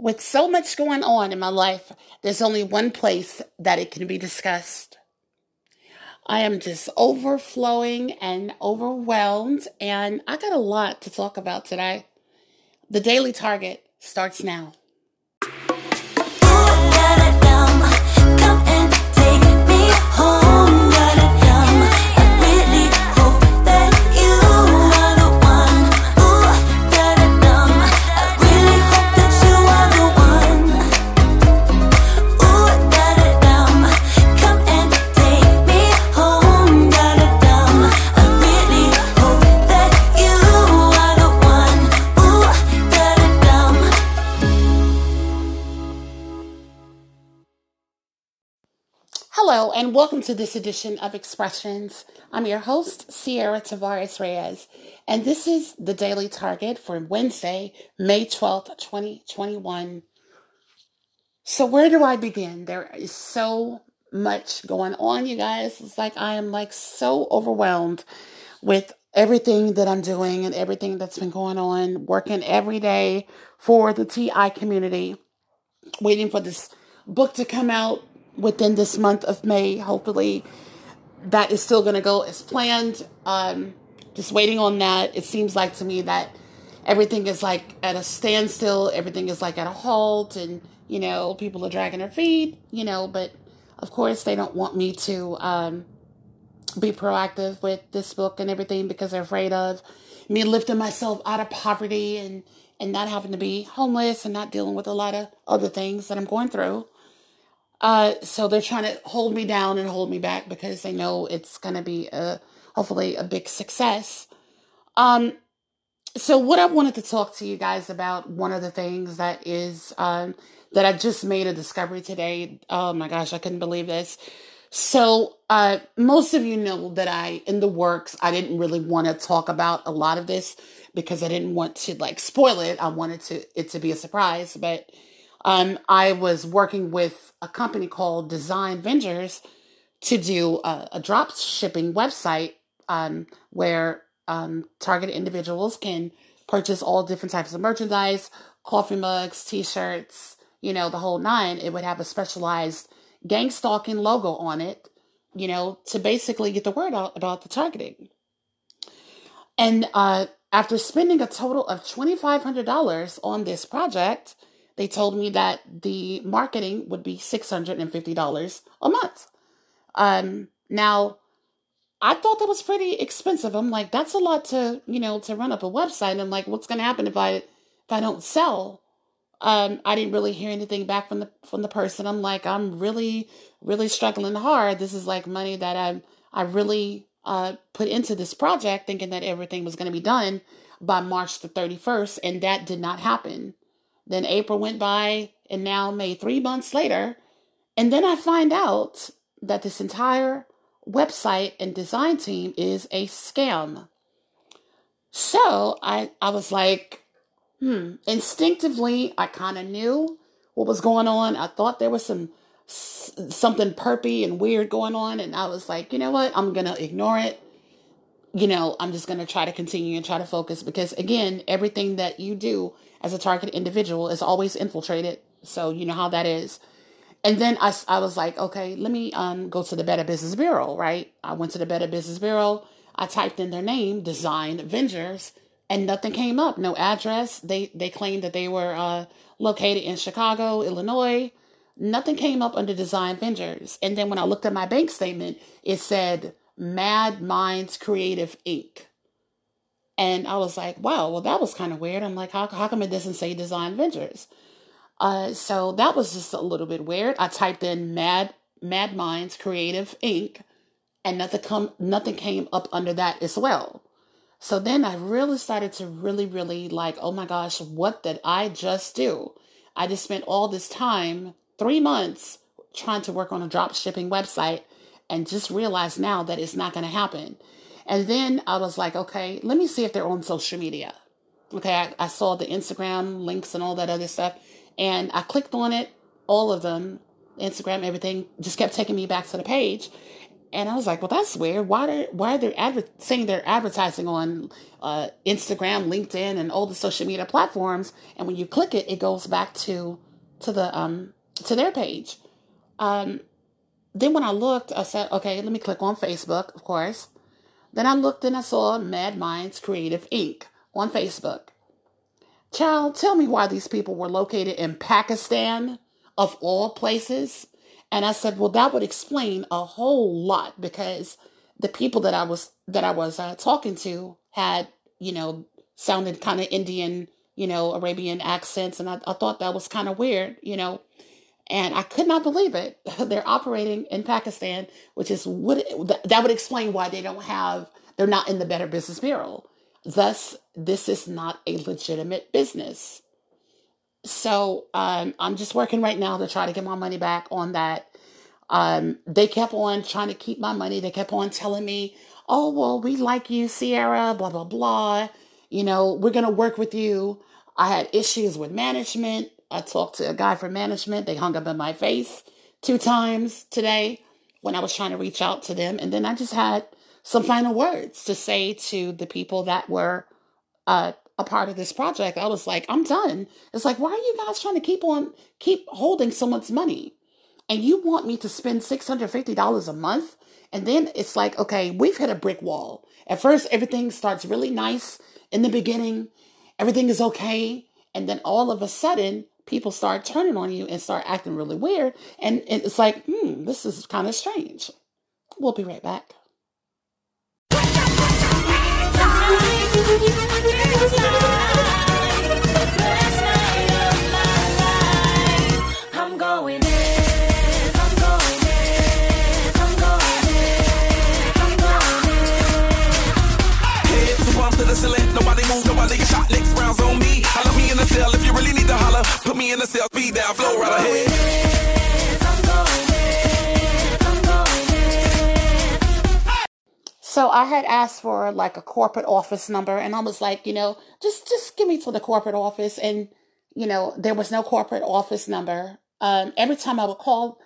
With so much going on in my life, there's only one place that it can be discussed. I am just overflowing and overwhelmed, and I got a lot to talk about today. The Daily Target starts now. And welcome to this edition of Expressions. I'm your host, Ciara Tavares Reyes, and this is the Daily Target for Wednesday, May 12th, 2021. So, where do I begin? There is so much going on, you guys. It's like I am like so overwhelmed with everything that I'm doing and everything that's been going on, working every day for the TI community, waiting for this book to come out within this month of May. Hopefully, that is still going to go as planned. Um, just waiting on that. It seems like to me that everything is like at a standstill. Everything is like at a halt, and you know, people are dragging their feet. You know, but of course, they don't want me to um, be proactive with this book and everything because they're afraid of me lifting myself out of poverty and and not having to be homeless and not dealing with a lot of other things that I'm going through. Uh, so they're trying to hold me down and hold me back because they know it's going to be a hopefully a big success. Um, so what I wanted to talk to you guys about one of the things that is um, that I just made a discovery today. Oh my gosh, I couldn't believe this. So uh, most of you know that I in the works. I didn't really want to talk about a lot of this because I didn't want to like spoil it. I wanted to it to be a surprise, but um, I was working with a company called Design Vengers to do a, a drop shipping website um, where um, targeted individuals can purchase all different types of merchandise, coffee mugs, t-shirts, you know, the whole nine. It would have a specialized gang stalking logo on it, you know, to basically get the word out about the targeting. And uh, after spending a total of $2,500 on this project, they told me that the marketing would be $650 a month. Um, now, I thought that was pretty expensive. I'm like, that's a lot to, you know, to run up a website. And I'm like, what's going to happen if I, if I don't sell? Um, I didn't really hear anything back from the, from the person. I'm like, I'm really, really struggling hard. This is like money that I, I really, uh, put into this project thinking that everything was going to be done by March the 31st. And that did not happen. Then April went by, and now May, three months later. And then I find out that this entire website and design team is a scam. So I, I was like, hmm, instinctively, I kind of knew what was going on. I thought there was some something perpy and weird going on. And I was like, you know what? I'm to ignore it. You know, I'm just going to try to continue and try to focus because, again, everything that you do as a target individual is always infiltrated. So you know how that is. And then I, I was like, okay, let me um, go to the Better Business Bureau, right? I went to the Better Business Bureau. I typed in their name, Design Vengers, and nothing came up. No address. They they claimed that they were uh, located in Chicago, Illinois. Nothing came up under Design Vengers. And then when I looked at my bank statement, it said Mad Minds Creative Inc. And I was like, wow, well, that was kind of weird. I'm like, how, how come it doesn't say Design Ventures? Uh, so that was just a little bit weird. I typed in Mad Mad Minds Creative Inc. and nothing come nothing came up under that as well. So then I really started to really, really like, oh my gosh, what did I just do? I just spent all this time, three months, trying to work on a drop shipping website and just realize now that it's not going to happen. And then I was like, okay, let me see if they're on social media. Okay, I, I saw the Instagram links and all that other stuff. And I clicked on it, all of them, Instagram, everything, just kept taking me back to the page. And I was like, well, that's weird. Why are why are they adver- saying they're advertising on uh, Instagram, LinkedIn, and all the social media platforms? And when you click it, it goes back to to the um to their page. Um, then when I looked, I said, okay, let me click on Facebook, of course. Then I looked and I saw Mad Minds Creative Inc. on Facebook. Child, tell me why these people were located in Pakistan, of all places. And I said, well, that would explain a whole lot because the people that I was that I was uh, talking to had, you know, sounded kind of Indian, you know, Arabian accents, and I, I thought that was kind of weird, you know. And I could not believe it. They're operating in Pakistan, which is would that would explain why they don't have they're not in the Better Business Bureau. Thus, this is not a legitimate business. So um, I'm just working right now to try to get my money back on that. Um, they kept on trying to keep my money. They kept on telling me, "Oh well, we like you, Ciara." Blah blah blah. You know, we're gonna work with you. I had issues with management. I talked to a guy from management. They hung up in my face two times today when I was trying to reach out to them, and then I just had some final words to say to the people that were uh, a part of this project. I was like, I'm done. It's like, why are you guys trying to keep on keep holding someone's money? And you want me to spend $650 a month? And then it's like, okay, we've hit a brick wall. At first, everything starts really nice in the beginning. Everything is okay. And then all of a sudden, people start turning on you and start acting really weird. And it's like, hmm, this is kind of strange. We'll be right back. Me in the cell, be down, flow right ahead. So I had asked for like a corporate office number and I was like, you know, just just give me to the corporate office and you know, there was no corporate office number. Um, every time I would call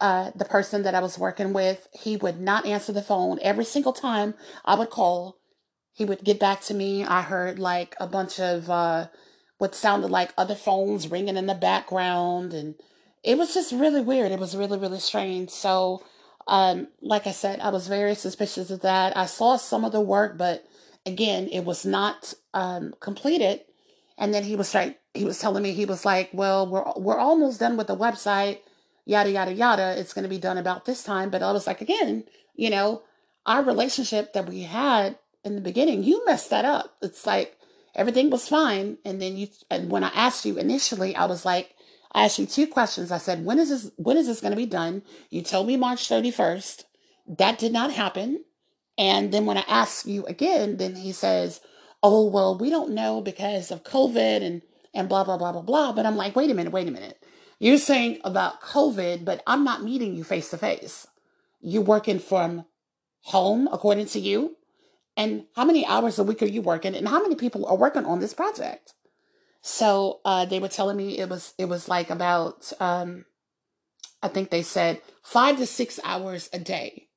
uh, the person that I was working with, he would not answer the phone. Every single time I would call, he would get back to me. I heard like a bunch of uh, what sounded like other phones ringing in the background, and it was just really weird. It was really, really strange. So um, like I said, I was very suspicious of that. I saw some of the work, but again, it was not um, completed. And then he was like, he was telling me he was like, "Well, we're we're almost done with the website, yada yada yada. It's going to be done about this time." But I was like, again, you know, our relationship that we had in the beginning, you messed that up. It's like everything was fine, and then you, and when I asked you initially, I was like, I asked you two questions. I said, when is this when is this going to be done? You told me March 31st. That did not happen. And then when I asked you again, then he says, Oh, well, we don't know because of COVID and and blah blah blah blah blah. But I'm like, wait a minute, wait a minute. You're saying about COVID, but I'm not meeting you face to face. You're working from home, according to you. And how many hours a week are you working? And how many people are working on this project? So uh, they were telling me it was it was like about um, I think they said five to six hours a day,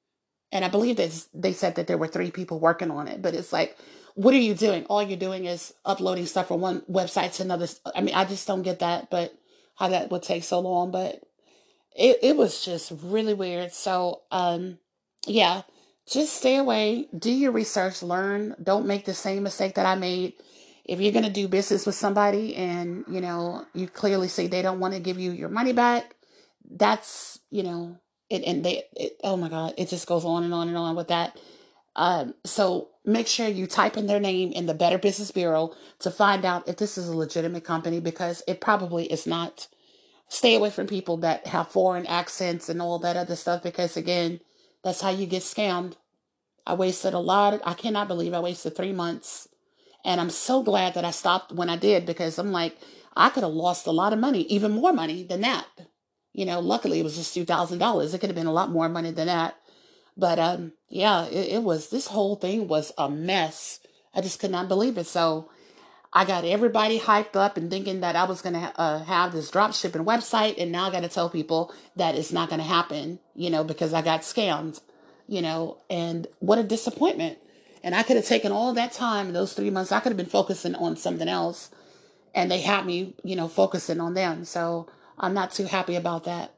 and I believe that they said that there were three people working on it. But it's like, what are you doing? All you're doing is uploading stuff from one website to another. I mean, I just don't get that, but how that would take so long. But it it was just really weird. So um, yeah, just stay away, do your research, learn. Don't make the same mistake that I made if you're going to do business with somebody and you know you clearly say they don't want to give you your money back that's you know it and they it, oh my god it just goes on and on and on with that um, so make sure you type in their name in the better business bureau to find out if this is a legitimate company because it probably is not stay away from people that have foreign accents and all that other stuff because again that's how you get scammed i wasted a lot of, i cannot believe i wasted three months and I'm so glad that I stopped when I did because I'm like, I could have lost a lot of money, even more money than that. You know, luckily it was just $2,000. It could have been a lot more money than that. But um, yeah, it, it was, this whole thing was a mess. I just could not believe it. So I got everybody hyped up and thinking that I was going to uh, have this drop shipping website. And now I got to tell people that it's not going to happen, you know, because I got scammed. you know, and what a disappointment. And I could have taken all that time, those three months, I could have been focusing on something else. And they had me, you know, focusing on them. So I'm not too happy about that.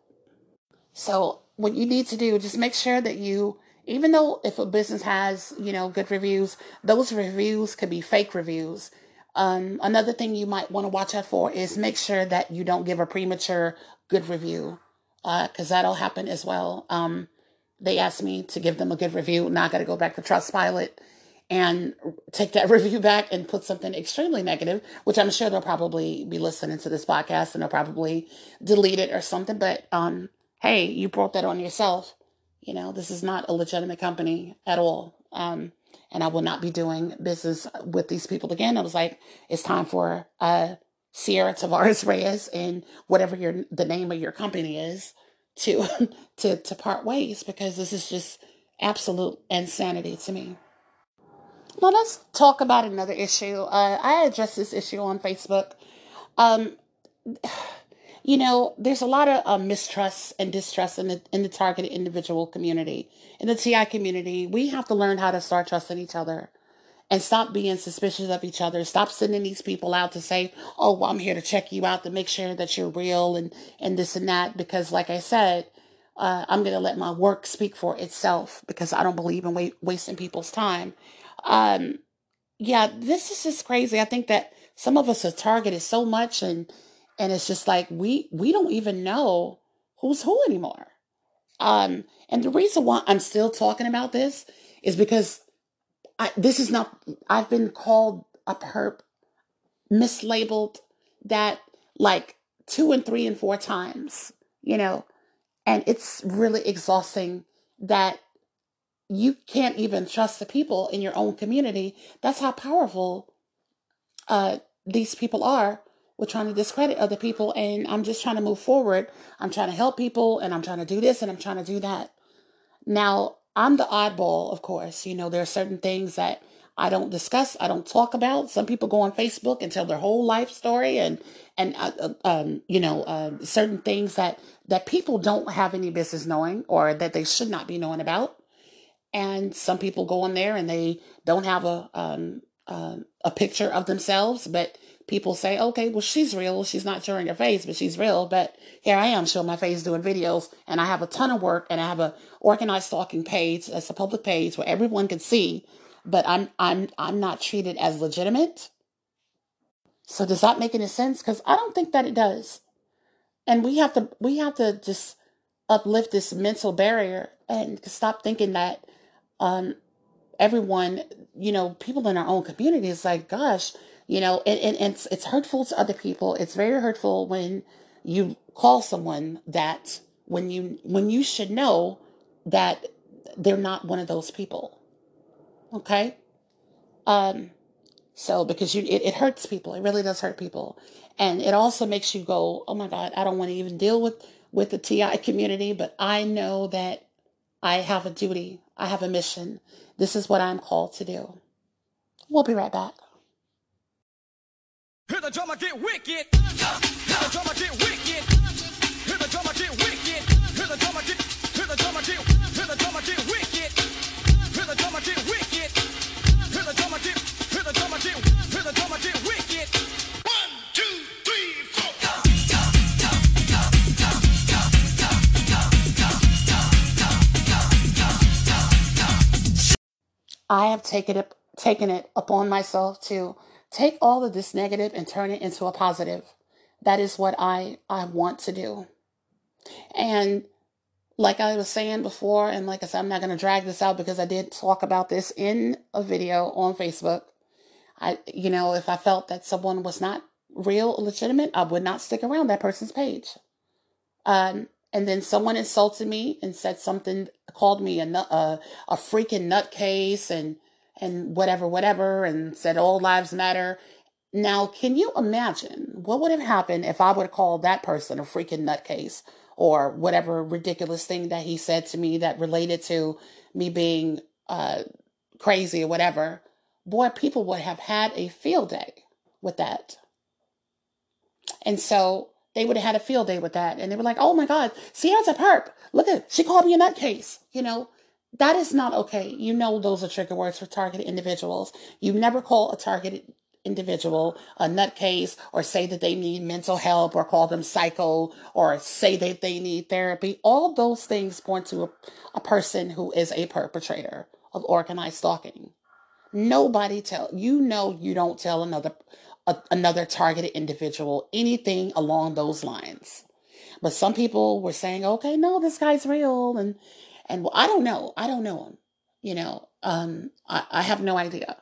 So what you need to do, just make sure that you, even though if a business has, you know, good reviews, those reviews could be fake reviews. Um, another thing you might want to watch out for is make sure that you don't give a premature good review, because uh, that'll happen as well. Um, they asked me to give them a good review. Now I got to go back to Trustpilot and take that review back and put something extremely negative, which I'm sure they'll probably be listening to this podcast and they'll probably delete it or something. But um, hey, you brought that on yourself. You know, this is not a legitimate company at all. Um, and I will not be doing business with these people again. I was like, it's time for uh, Ciara Tavares Reyes and whatever your the name of your company is to to to part ways because this is just absolute insanity to me. Now let's talk about another issue. Uh, I addressed this issue on Facebook. Um, you know, there's a lot of uh, mistrust and distrust in the in the targeted individual community, in the TI community. We have to learn how to start trusting each other, and stop being suspicious of each other. Stop sending these people out to say, "Oh, well, I'm here to check you out to make sure that you're real," and and this and that. Because, like I said, uh, I'm to let my work speak for itself because I don't believe in wa- wasting people's time. Um, yeah, this is just crazy. I think that some of us are targeted so much and and it's just like we we don't even know who's who anymore. Um, and the reason why I'm still talking about this is because I, this is not I've been called a perp, mislabeled that like two and three and four times, you know, and it's really exhausting that you can't even trust the people in your own community. That's how powerful uh, these people are. We're trying to discredit other people, and I'm just trying to move forward. I'm trying to help people, and I'm trying to do this, and I'm trying to do that. Now, I'm the oddball, of course. You know, there are certain things that I don't discuss, I don't talk about. Some people go on Facebook and tell their whole life story, and and uh, uh um, you know, uh, certain things that that people don't have any business knowing, or that they should not be knowing about. And some people go in there and they don't have a um, uh, a picture of themselves, but people say, okay, well, she's real. She's not showing her face, but she's real. But here I am showing my face doing videos, and I have a ton of work, and I have a organized stalking page. That's a public page where everyone can see. But I'm I'm I'm not treated as legitimate. So does that make any sense? Because I don't think that it does. And we have to we have to just uplift this mental barrier and stop thinking that um, everyone, you know, people in our own community is like, gosh, you know, and, and, it's, it's hurtful to other people. It's very hurtful when you call someone that when you when you should know that they're not one of those people. Okay? Um so because you it, it hurts people. It really does hurt people. And it also makes you go, Oh my God, I don't want to even deal with with the TI community, but I know that I have a duty. I have a mission. This is what I'm called to do. We'll be right back. Hear the drummer get wicked. Hear the drummer get wicked. Hear the drummer get wicked. Hear the drummer get. Hear the drummer get. Hear the drummer get wicked. Hear the drummer get wicked. Hear the drummer get. Hear the drummer get. Hear the drummer get wicked. One, two, three, four. I have taken it taken it upon myself to take all of this negative and turn it into a positive. That is what I, I want to do. And like I was saying before, and like I said, I'm not going to drag this out because I did talk about this in a video on Facebook. I, you know, if I felt that someone was not real, legitimate, I would not stick around that person's page. Um, and then someone insulted me and said something, called me a a, a freaking nutcase, and and whatever, whatever, and said all lives matter. Now, can you imagine what would have happened if I would have called that person a freaking nutcase or whatever ridiculous thing that he said to me that related to me being uh, crazy or whatever? Boy, people would have had a field day with that. And so they would have had a field day with that. And they were like, oh my God, Ciara's a perp. Look at, she called me a nutcase, you know? That is not okay. You know those are trigger words for targeted individuals. You never call a targeted individual a nutcase or say that they need mental help or call them psycho or say that they need therapy. All those things point to a, a person who is a perpetrator of organized stalking. Nobody tell you know you don't tell another a, another targeted individual anything along those lines. But some people were saying, "Okay, no, this guy's real," and and well, I don't know. I don't know him. You know, um, I, I have no idea.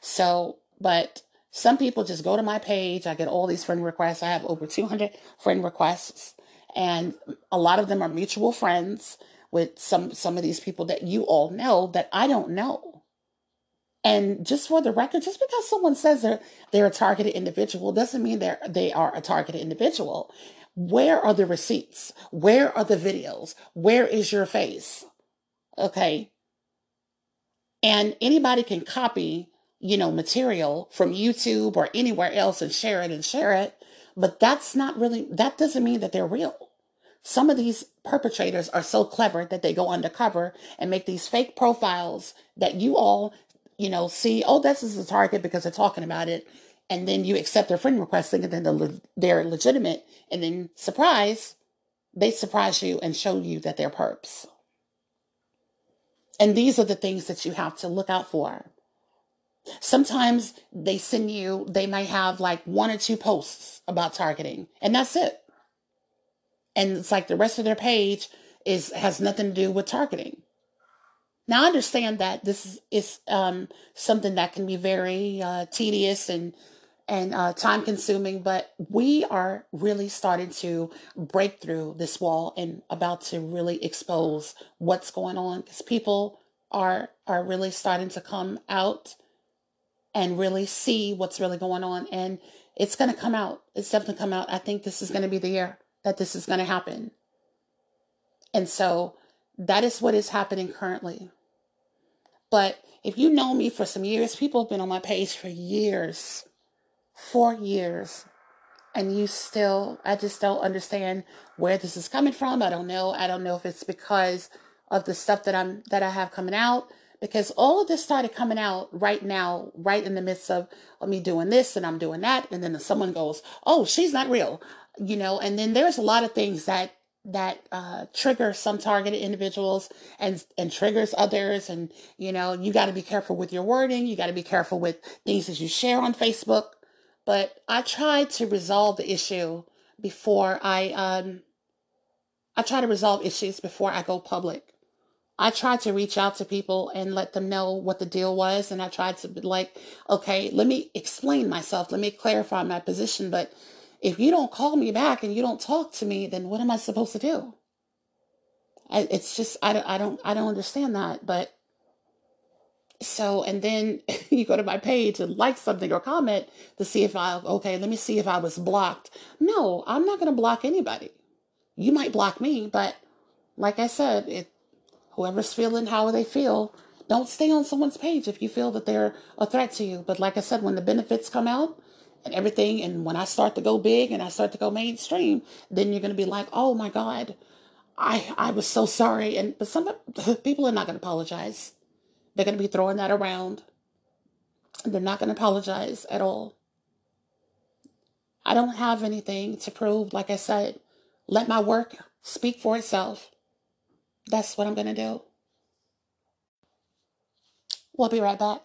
So, but some people just go to my page. I get all these friend requests. I have over 200 friend requests, and a lot of them are mutual friends with some some of these people that you all know that I don't know. And just for the record, just because someone says they're they're a targeted individual doesn't mean they're they are a targeted individual. Where are the receipts? Where are the videos? Where is your face? Okay. And anybody can copy, you know, material from YouTube or anywhere else and share it and share it. But that's not really, that doesn't mean that they're real. Some of these perpetrators are so clever that they go undercover and make these fake profiles that you all, you know, see, oh, this is a target because they're talking about it and then you accept their friend request thinking that they're legitimate, and then surprise, they surprise you and show you that they're perps. And these are the things that you have to look out for. Sometimes they send you, they might have like one or two posts about targeting, and that's it. And it's like the rest of their page is has nothing to do with targeting. Now I understand that this is, is um, something that can be very uh, tedious and and uh, time consuming, but we are really starting to break through this wall and about to really expose what's going on because people are are really starting to come out and really see what's really going on and it's going to come out. It's definitely come out. I think this is going to be the year that this is going to happen. And so that is what is happening currently. But if you know me for some years people have been on my page for years four years and you still i just don't understand where this is coming from. I don't know. I don't know if it's because of the stuff that i'm that i have coming out because all of this started coming out right now right in the midst of, me doing this and i'm doing that and then someone goes oh she's not real you know? And then there's a lot of things that that uh, trigger some targeted individuals and and triggers others and you know you got to be careful with your wording. You got to be careful with things that you share on facebook but I try to resolve the issue before I um I try to resolve issues before I go public. I tried to reach out to people and let them know what the deal was. And I tried to be like, okay, let me explain myself. Let me clarify my position. But if you don't call me back and you don't talk to me, then what am I supposed to do? I, it's just, I I don't, I don't understand that. But so, and then you go to my page and like something or comment to see if I, okay, let me see if I was blocked. No, I'm not going to block anybody. You might block me, but like I said, it, whoever's feeling how they feel, don't stay on someone's page if you feel that they're a threat to you. But like I said, when the benefits come out and everything, and when I start to go big and I start to go mainstream, then you're going to be like, oh my God, I, I was so sorry. And, but some people are not going to apologize they're going to be throwing that around. They're not going to apologize at all. I don't have anything to prove. Like I said, let my work speak for itself. That's what I'm going to do. We'll be right back.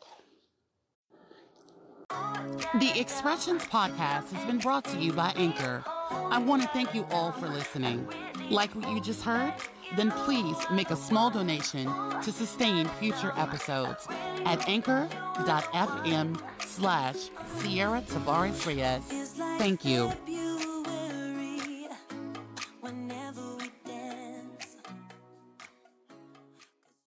The Expressions podcast has been brought to you by Anchor. I want to thank you all for listening. Like what you just heard? Then please make a small donation to sustain future episodes at anchor.fm slash Ciara Tavares Reyes. Thank you.